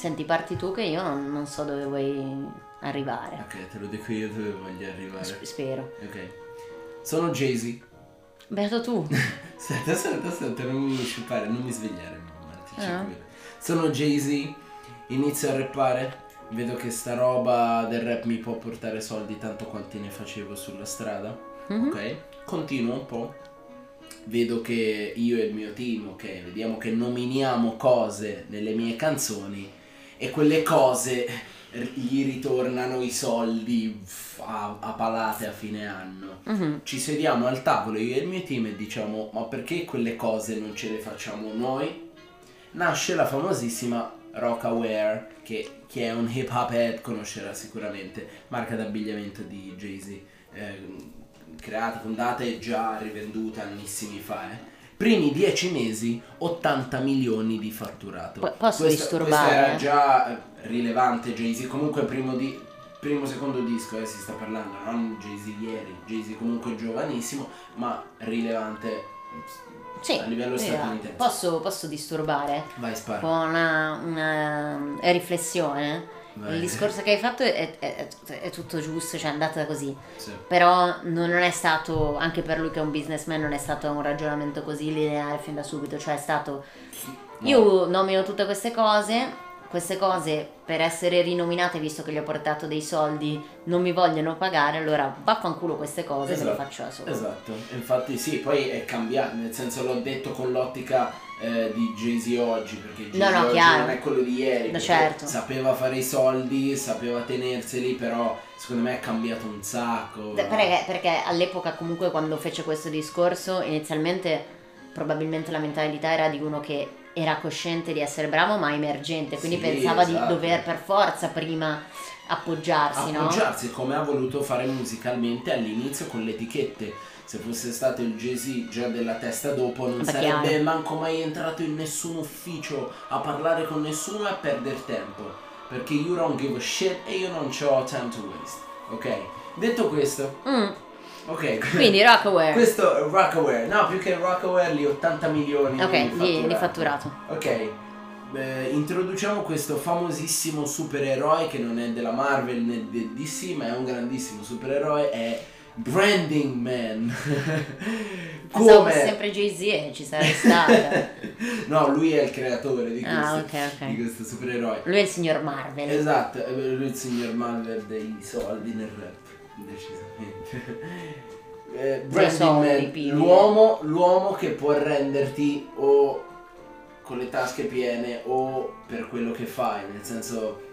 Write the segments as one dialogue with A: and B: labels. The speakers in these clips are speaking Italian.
A: Senti, parti tu che io non, non so dove vuoi arrivare.
B: Ok, te lo dico io dove voglio arrivare.
A: S- spero.
B: Ok. Sono Jay-Z.
A: Beato tu.
B: Aspetta, aspetta, aspetta, non mi sciupare, non mi svegliare, mamma, ti
A: Ah.
B: Sono Jay-Z, inizio a rappare, vedo che sta roba del rap mi può portare soldi tanto quanti ne facevo sulla strada,
A: Mhm.
B: ok? Continuo un po', vedo che io e il mio team, ok, vediamo che nominiamo cose nelle mie canzoni e quelle cose gli ritornano i soldi a, a palate a fine anno
A: Mhm.
B: ci sediamo al tavolo io e il mio team e diciamo ma perché quelle cose non ce le facciamo noi? Nasce la famosissima Rockaware che chi è un hip hop head conoscerà sicuramente, marca d'abbigliamento di Jay-Z, eh, creata, fondata e già rivenduta annissimi fa. eh. Primi 10 mesi 80 milioni di fatturato.
A: Po- posso
B: Questo-
A: disturbare?
B: Questo era già eh, rilevante Jay-Z, comunque primo di, primo secondo disco eh, si sta parlando, non Jay-Z ieri, Jay-Z comunque giovanissimo, ma rilevante
A: Sì,
B: a livello statunitense.
A: posso, posso disturbare
B: Vai spara.
A: con una, una riflessione?
B: Vai.
A: Il discorso che hai fatto è, è- è tutto giusto, cioè è andata così.
B: Sì.
A: Però non è stato, anche per lui che è un businessman, non è stato un ragionamento così lineare fin da subito. Cioè è stato, io nomino tutte queste cose, queste cose per essere rinominate, visto che gli ho portato dei soldi, non mi vogliono pagare, allora vaffanculo queste cose e me le
B: Esatto.
A: faccio da solo.
B: Esatto, infatti sì, poi è cambiato, nel senso l'ho detto con l'ottica eh, di Jay-Z oggi, perché Jay-Z
A: No, no,
B: oggi
A: chiaro.
B: non è quello di ieri,
A: No, certo.
B: sapeva fare i soldi, sapeva tenerseli, però secondo me è cambiato un sacco.
A: Perché, perché all'epoca comunque quando fece questo discorso inizialmente probabilmente la mentalità era di uno che era cosciente di essere bravo ma emergente, quindi
B: Sì,
A: pensava di
B: esatto.
A: dover per forza prima appoggiarsi, no?
B: appoggiarsi come ha voluto fare musicalmente all'inizio con le etichette. Se fosse stato il Jay-Z già della testa dopo non
A: Beh,
B: sarebbe
A: chiaro.
B: manco mai entrato in nessun ufficio a parlare con nessuno e a perdere tempo. Perché you don't give a shit e io non ho time to waste. Ok? Detto questo,
A: Mm,
B: ok.
A: Quindi Rockaware.
B: questo è Rockaware. No, più che Rockaware lì 80 milioni
A: Ok,
B: di
A: di, di
B: fatturato.
A: fatturato.
B: Ok, eh, introduciamo questo famosissimo supereroe che non è della Marvel né del DC, ma è un grandissimo supereroe, è Branding Man. Come?
A: sempre Jay-Z e ci sarei stata.
B: no, lui è il creatore di questo,
A: Ah, ok, ok.
B: di questo supereroe.
A: Lui è il signor Marvel.
B: Esatto, è lui il signor Marvel dei soldi nel rap, decisamente. Eh, Branding Man, l'uomo, l'uomo che può renderti o con le tasche piene o per quello che fai, nel senso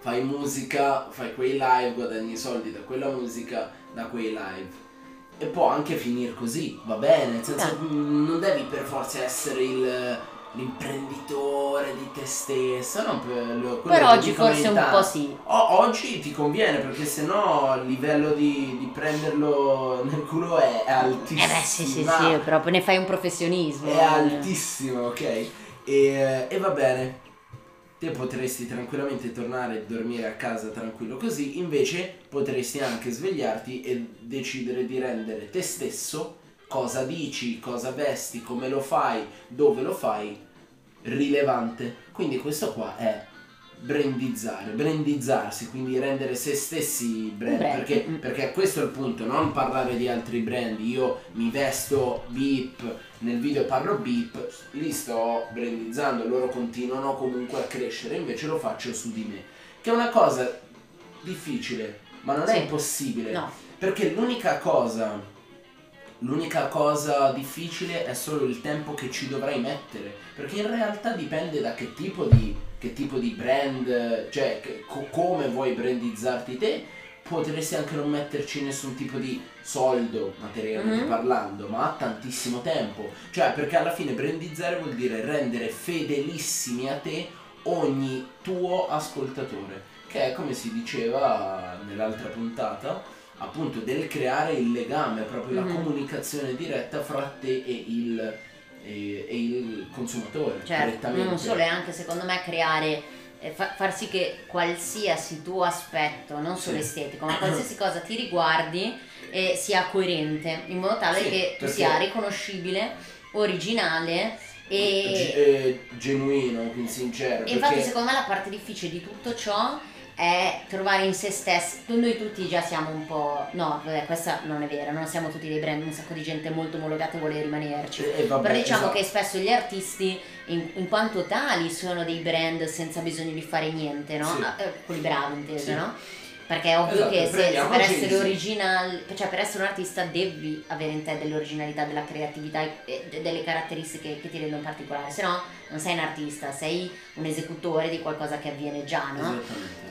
B: fai musica, fai quei live, guadagni soldi da quella musica, da quei live. E può anche finire così, va bene, nel senso mm, non devi per forza essere il, l'imprenditore di te stesso, no? Per, lo- quello
A: Per
B: che
A: oggi forse un po' sì.
B: O- oggi ti conviene perché sennò il livello di, di prenderlo nel culo è, è altissimo.
A: Eh beh sì sì sì, però poi ne fai un professionismo.
B: È altissimo, ok? E, e va bene. Te potresti tranquillamente tornare e dormire a casa tranquillo così, invece potresti anche svegliarti e decidere di rendere te stesso, cosa dici, cosa vesti, come lo fai, dove lo fai, rilevante. Quindi questo qua è brandizzare, brandizzarsi, quindi rendere se stessi brand,
A: brand,
B: perché,
A: mm.
B: perché questo è il punto, non parlare di altri brand, io mi vesto beep, nel video parlo beep, li sto brandizzando, loro continuano comunque a crescere, invece lo faccio su di me, che è una cosa difficile, ma non è
A: Sì.
B: impossibile,
A: No,
B: perché l'unica cosa, l'unica cosa difficile è solo il tempo che ci dovrai mettere, perché in realtà dipende da che tipo di, che tipo di brand, cioè che- co- come vuoi brandizzarti te, potresti anche non metterci nessun tipo di soldo materialmente
A: Mhm.
B: parlando, ma tantissimo tempo, cioè perché alla fine brandizzare vuol dire rendere fedelissimi a te ogni tuo ascoltatore, che è come si diceva nell'altra puntata, appunto del creare il legame, proprio
A: Mhm.
B: la comunicazione diretta fra te e il, e, e il consumatore.
A: certo, non solo, è anche secondo me creare, eh, fa- far sì che qualsiasi tuo aspetto, non solo
B: Sì.
A: estetico, ma qualsiasi cosa ti riguardi eh, sia coerente, in modo tale
B: Sì,
A: che tu sia riconoscibile, originale E,
B: Ge- eh, genuino, quindi sincero.
A: e infatti
B: perché-
A: secondo me la parte difficile di tutto ciò è trovare in se stessi, noi tutti già siamo un po', no, vabbè, questa non è vera, non siamo tutti dei brand, un sacco di gente molto omologata e vuole rimanerci.
B: Eh, vabbè,
A: Però diciamo
B: esatto.
A: che spesso gli artisti, in, in quanto tali, sono dei brand senza bisogno di fare niente, no?
B: Sì.
A: Eh, quelli bravi, inteso,
B: Sì.
A: no? Perché è ovvio
B: Esatto,
A: che se, per essere original, cioè per essere un artista devi avere in te dell'originalità, della creatività e delle caratteristiche che ti rendono particolare, se no non sei un artista, sei un esecutore di qualcosa che avviene già, no?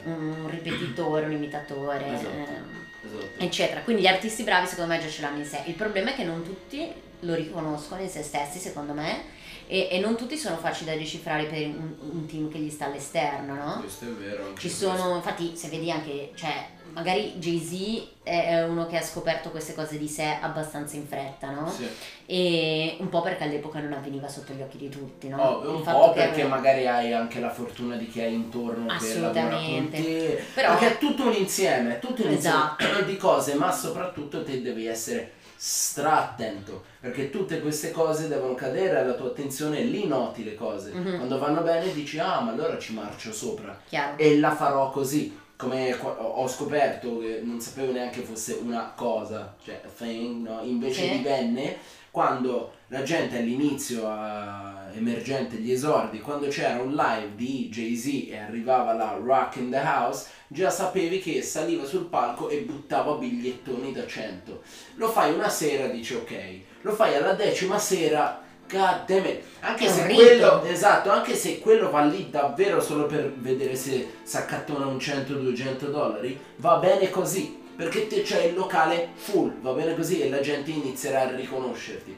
A: Un ripetitore, un imitatore.
B: Esatto.
A: ehm,
B: Esatto.
A: eccetera. Quindi gli artisti bravi secondo me già ce l'hanno in sé. Il problema è che non tutti lo riconoscono in se stessi, secondo me, e, e non tutti sono facili da decifrare per un, un team che gli sta all'esterno, no?
B: Questo è vero.
A: Ci
B: questo.
A: sono, infatti, se vedi anche, cioè, magari Jay-Z è uno che ha scoperto queste cose di sé abbastanza in fretta, no?
B: Sì.
A: E un po' perché all'epoca non avveniva sotto gli occhi di tutti, no?
B: Oh, un po'
A: che
B: perché
A: aveva-
B: magari hai anche la fortuna di chi hai intorno
A: Assolutamente.
B: te.
A: Però-
B: Perché è tutto un insieme, è tutto un
A: Esatto.
B: insieme di cose, ma soprattutto te devi essere stra attento perché tutte queste cose devono cadere alla tua attenzione e lì noti le cose.
A: Mhm.
B: Quando vanno bene dici "Ah, ma allora ci marcio sopra"
A: Chiaro.
B: e la farò così. Come ho scoperto che non sapevo neanche fosse una cosa, cioè thing, no? invece
A: Sì.
B: divenne quando la gente all'inizio a- emergente, gli esordi, quando c'era un live di Jay-Z e arrivava la Rock in the House, già sapevi che saliva sul palco e buttava bigliettoni da 100. Lo fai una sera, dici ok, lo fai alla decima sera, god damn it, anche se quello, esatto, anche se quello va lì davvero solo per vedere se si accattona un 100-200 dollari, va bene così, perché te c'è il locale full, va bene così e la gente inizierà a riconoscerti.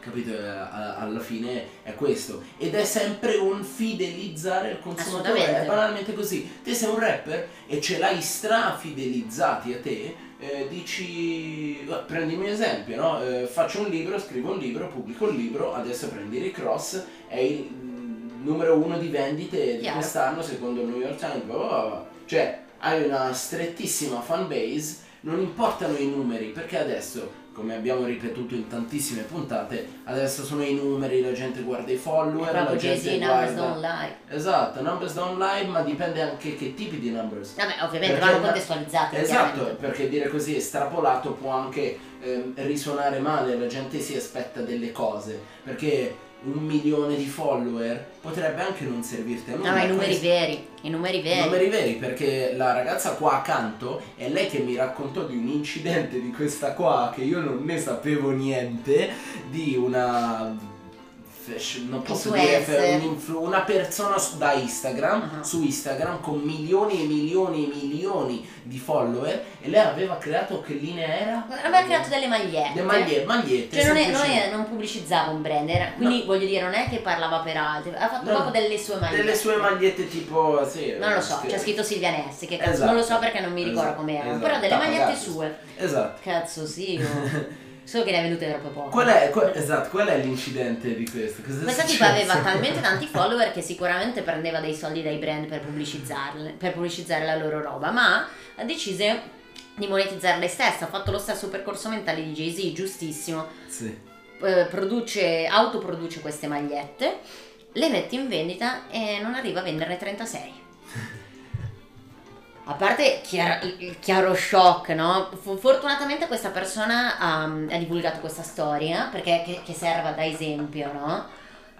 B: Capito? Eh, Alla fine è questo. Ed è sempre un fidelizzare il consumatore. È banalmente così. Te sei un rapper e ce l'hai strafidelizzati a te. eh, dici, prendi il mio esempio, no? Eh, faccio un libro, scrivo un libro, pubblico un libro, adesso prendi Rick Ross, è il mm, numero uno di vendite di quest'anno secondo il New York Times, bla bla bla. cioè hai una strettissima fan base, non importano i numeri, perché adesso, come abbiamo ripetuto in tantissime puntate, adesso sono i numeri, la gente guarda i follower, la gente
A: numbers
B: guarda...
A: don't lie.
B: Esatto, numbers don't lie, ma dipende anche che tipi di numbers.
A: Vabbè, ovviamente vanno contestualizzati.
B: Esatto, perché dire così estrapolato può anche ehm, risuonare male, la gente si aspetta delle cose, perché un milione di follower potrebbe anche non servirti a nulla.
A: No, ma i numeri
B: questo-
A: veri, i numeri veri.
B: Numeri veri perché la ragazza qua accanto è lei che mi raccontò di un incidente di questa qua che io non ne sapevo niente di una non posso dire influ- una persona su- da Instagram
A: Ah.
B: su Instagram con milioni e milioni e milioni di follower e lei aveva creato che linea era?
A: Aveva creato delle magliette.
B: Le magliette, magliette
A: Cioè non, è, non, è- non pubblicizzava un brand, era- quindi voglio dire non è che parlava per altri, ha fatto
B: No,
A: proprio delle sue magliette.
B: delle sue magliette tipo sì,
A: Non lo so, c'è scritto Silvia Nessi, che cazzo,
B: Esatto.
A: non lo so perché non mi ricordo
B: Esatto,
A: com'erano,
B: esatto.
A: però delle magliette
B: Gazzis.
A: sue.
B: Esatto.
A: Cazzo sì, oh. solo che ne è venute troppo poco.
B: Qual è, qual- esatto, qual è l'incidente di questo? Cosa è
A: Questa
B: successo?
A: tipa aveva talmente tanti follower che sicuramente prendeva dei soldi dai brand per pubblicizzarle, per pubblicizzare la loro roba, ma ha deciso di monetizzare lei stessa, ha fatto lo stesso percorso mentale di Jay-Z, giustissimo.
B: Sì.
A: Eh, produce, autoproduce queste magliette, le mette in vendita e non arriva a venderne 36. A parte chiaro- il chiaro shock, no? Fortunatamente questa persona ha, ha divulgato questa storia perché che, che serva da esempio, no?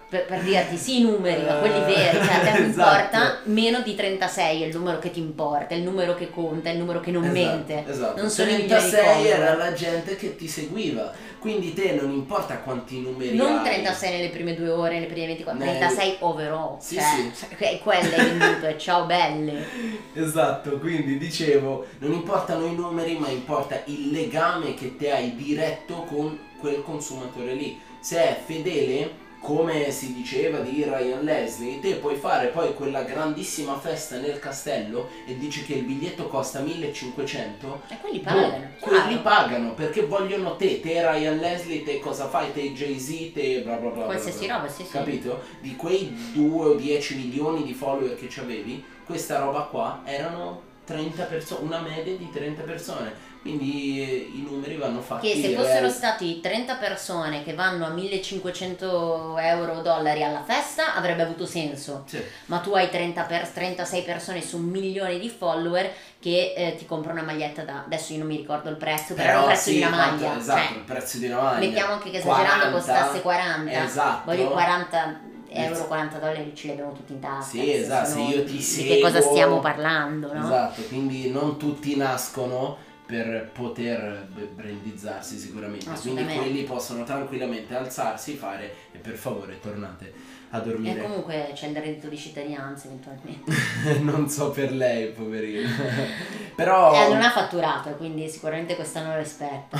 A: Per, per dirti sì i numeri, ma quelli veri, cioè a te non
B: Esatto.
A: importa meno di 36 è il numero che ti importa, è il numero che conta, è il numero che non
B: Esatto,
A: mente.
B: Esatto.
A: Non sono i milioni di
B: 36
A: follower.
B: era la gente che ti seguiva. Quindi te non importa quanti numeri
A: Non
B: hai.
A: 36 nelle prime due ore, nelle prime 24,
B: Ne-
A: 36 overall.
B: Sì,
A: cioè,
B: sì.
A: que- quello è venduto, e ciao belle.
B: Esatto, quindi dicevo, non importano i numeri, ma importa il legame che te hai diretto con quel consumatore lì. Se è fedele, come si diceva di Ryan Leslie, te puoi fare poi quella grandissima festa nel castello e dici che il biglietto costa 1500
A: E quelli
B: Boh,
A: pagano.
B: quelli
A: chiaro.
B: pagano perché vogliono te, te Ryan Leslie, te cosa fai, te Jay-Z, te bla bla bla. bla,
A: Qualsiasi
B: bla.
A: roba, sì, sì.
B: Capito? Di quei 2 o 10 milioni di follower che avevi, questa roba qua erano 30 persone, una media di 30 persone. Quindi eh, i numeri vanno fatti.
A: Che se fossero stati 30 persone che vanno a 1500 euro o dollari alla festa avrebbe avuto senso.
B: Sì.
A: Ma tu hai 30 per, 36 persone su un milione di follower che eh, ti comprano una maglietta da. Adesso io non mi ricordo il prezzo, però, però il prezzo
B: sì,
A: di una maglia.
B: Quanto, esatto,
A: cioè,
B: il prezzo di una maglia.
A: Mettiamo anche che esagerando
B: 40,
A: costasse 40.
B: Esatto.
A: Voglio 40 euro, 40 dollari ce li abbiamo tutti in tasca.
B: Sì, esatto, se io ti
A: di
B: seguo...
A: che cosa stiamo parlando, no?
B: Esatto, quindi non tutti nascono per poter brandizzarsi sicuramente. Quindi quelli possono tranquillamente alzarsi, fare e per favore tornate a dormire.
A: E comunque c'è il reddito di cittadinanza eventualmente.
B: non so per lei, poverino. Però...
A: Eh, non ha fatturato, quindi sicuramente quest'anno lo aspetta.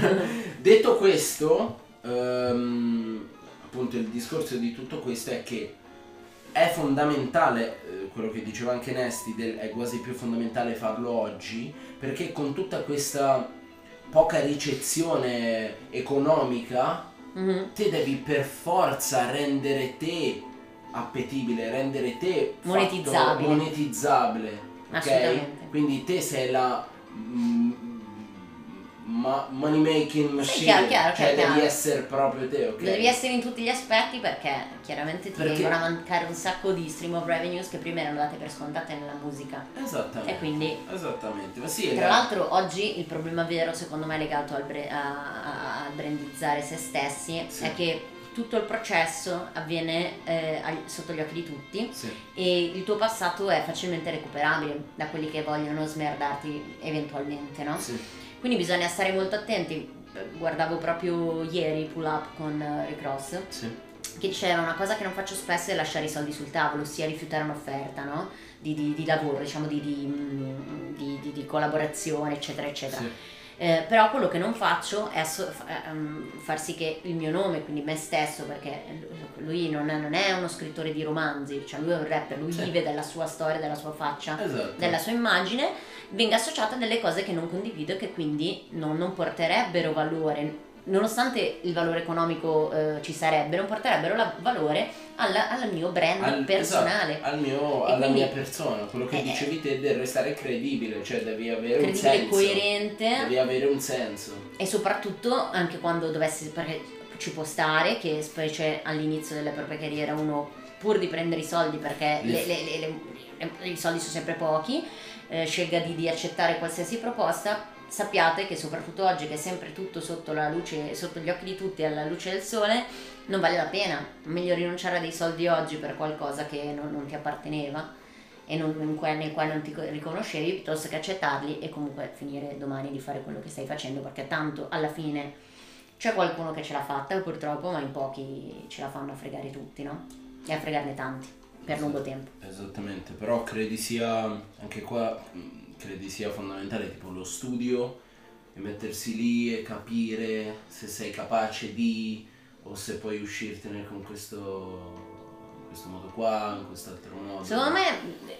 B: Detto questo, um, appunto il discorso di tutto questo è che è fondamentale, eh, quello che diceva anche Nesti, del, è quasi più fondamentale farlo oggi, perché con tutta questa poca ricezione economica, mm-hmm. te devi per forza rendere te appetibile, rendere te
A: monetizzabile.
B: monetizzabile okay? Quindi te sei la... Mm, ma money making machine. Sì, chiaro, chiaro, cioè chiaro. devi essere proprio te, ok?
A: Devi essere in tutti gli aspetti perché chiaramente ti perché... vengono a mancare un sacco di stream of revenues che prima erano date per scontate nella musica.
B: Esattamente.
A: E quindi...
B: Esattamente. Ma sì,
A: Tra l'altro oggi il problema vero secondo me legato al, bre- a, a brandizzare se stessi sì. è che tutto il processo avviene eh, sotto gli occhi di tutti
B: sì.
A: e il tuo passato è facilmente recuperabile da quelli che vogliono smerdarti eventualmente, no?
B: Sì.
A: Quindi bisogna stare molto attenti. Guardavo proprio ieri Pull Up con uh, Rick Ross.
B: Sì.
A: Che c'era una cosa che non faccio spesso è lasciare i soldi sul tavolo, ossia rifiutare un'offerta, no? Di, di, di lavoro, diciamo di, di, di, collaborazione, eccetera, eccetera. Sì. Eh, però quello che non faccio è so, um, far sì che il mio nome, quindi me stesso, perché lui non è, non è uno scrittore di romanzi, cioè lui è un rapper, lui sì. vive della sua storia, della sua faccia,
B: esatto.
A: della sua immagine venga associata a delle cose che non condivido e che quindi non, non porterebbero valore nonostante il valore economico eh, ci sarebbe, non porterebbero la, valore alla, al mio brand al, personale.
B: Esatto, al mio, alla quindi, mia persona, quello che eh, dicevi te del restare credibile, cioè devi avere un senso.
A: coerente.
B: Devi avere un senso.
A: E soprattutto anche quando dovessi, perché ci può stare che specie all'inizio della propria carriera uno pur di prendere i soldi perché le, le, le, i soldi sono sempre pochi, eh, scelga di, di, accettare qualsiasi proposta, sappiate che soprattutto oggi che è sempre tutto sotto la luce, sotto gli occhi di tutti alla luce del sole, non vale la pena. Meglio rinunciare a dei soldi oggi per qualcosa che non, non ti apparteneva e non, nel quale non ti riconoscevi piuttosto che accettarli e comunque finire domani di fare quello che stai facendo perché tanto alla fine c'è qualcuno che ce l'ha fatta purtroppo ma in pochi ce la fanno a fregare tutti no? e a fregarne tanti per lungo tempo.
B: Esattamente, però credi sia anche qua credi sia fondamentale tipo lo studio e mettersi lì e capire se sei capace di o se puoi uscirtene con questo questo modo qua, in quest'altro modo.
A: Secondo me,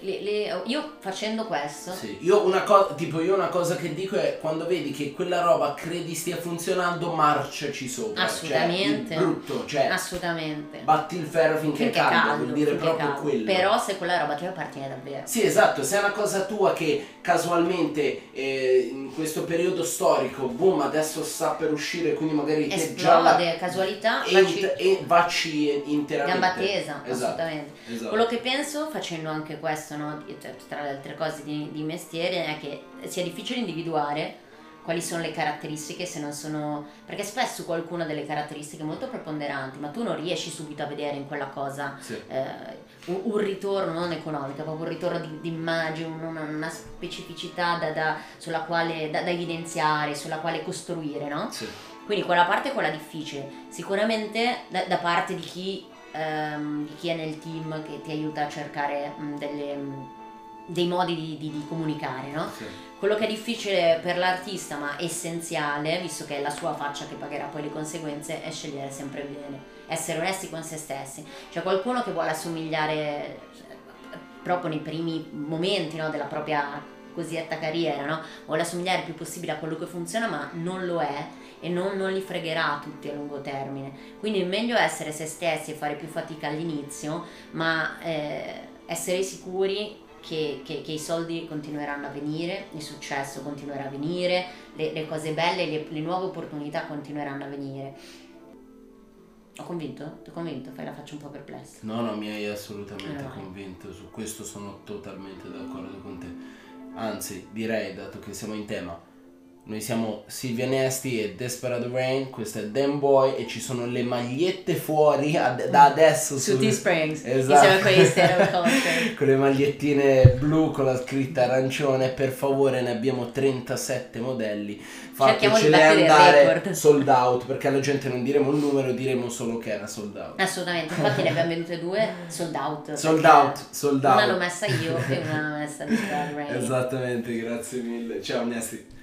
A: le, le, io facendo questo.
B: Sì, io una cosa, tipo io una cosa che dico è quando vedi che quella roba credi stia funzionando, marciaci sopra.
A: Cioè, Assolutamente.
B: Cioè, brutto, cioè.
A: Assolutamente.
B: Batti il ferro finché, finché caldo, caldo, vuol dire proprio caldo. quello.
A: Però se quella roba ti appartiene davvero.
B: Sì, esatto, se è una cosa tua che casualmente eh, in questo periodo storico, boom, adesso sta per uscire, quindi magari
A: Esplode, te già la... casualità,
B: e, vacci... e vacci interamente.
A: Gamba tesa. Esatto assolutamente. Esatto. Quello che penso facendo anche questo, no, tra le altre cose di, di mestiere, è che sia difficile individuare quali sono le caratteristiche se non sono perché spesso qualcuno ha delle caratteristiche molto preponderanti ma tu non riesci subito a vedere in quella cosa
B: sì.
A: eh, un, un, ritorno non economico proprio un ritorno di, di immagine una, una, specificità da, da, sulla quale, da, da, evidenziare sulla quale costruire no?
B: Sì.
A: quindi quella parte è quella difficile sicuramente da, parte di chi ehm, di chi è nel team che ti aiuta a cercare mh, delle, mh, dei modi di, di, di comunicare, no?
B: Sì.
A: Quello che è difficile per l'artista, ma essenziale, visto che è la sua faccia che pagherà poi le conseguenze, è scegliere sempre bene, essere onesti con se stessi. C'è qualcuno che vuole assomigliare proprio nei primi momenti no, della propria cosiddetta carriera, no? vuole assomigliare il più possibile a quello che funziona, ma non lo è e non, non, li fregherà tutti a lungo termine. Quindi è meglio essere se stessi e fare più fatica all'inizio, ma eh, essere sicuri che, che- che i soldi continueranno a venire, il successo continuerà a venire, le, le cose belle, le, le nuove opportunità continueranno a venire. Ho convinto? Ti ho convinto? Fai la faccia un po' perplessa.
B: No, no, mi hai assolutamente
A: male.
B: convinto, su questo sono totalmente d'accordo con te. Anzi, direi, dato che siamo in tema, noi siamo Silvia Nesti e Desperado Rain, questo è Dan Boy e ci sono le magliette fuori ad- da adesso
A: Su
B: Esatto.
A: quei Stereo Culture.
B: con le magliettine blu con la scritta arancione, per favore ne abbiamo 37 modelli. Fatecele andare sold out, perché alla gente non diremo il numero, diremo solo che era sold out.
A: Assolutamente, infatti ne abbiamo vendute due sold out.
B: Sold out, sold
A: Una
B: out.
A: l'ho messa io e una l'ho messa Desperado Rain.
B: Esattamente, grazie mille. Ciao Nesti.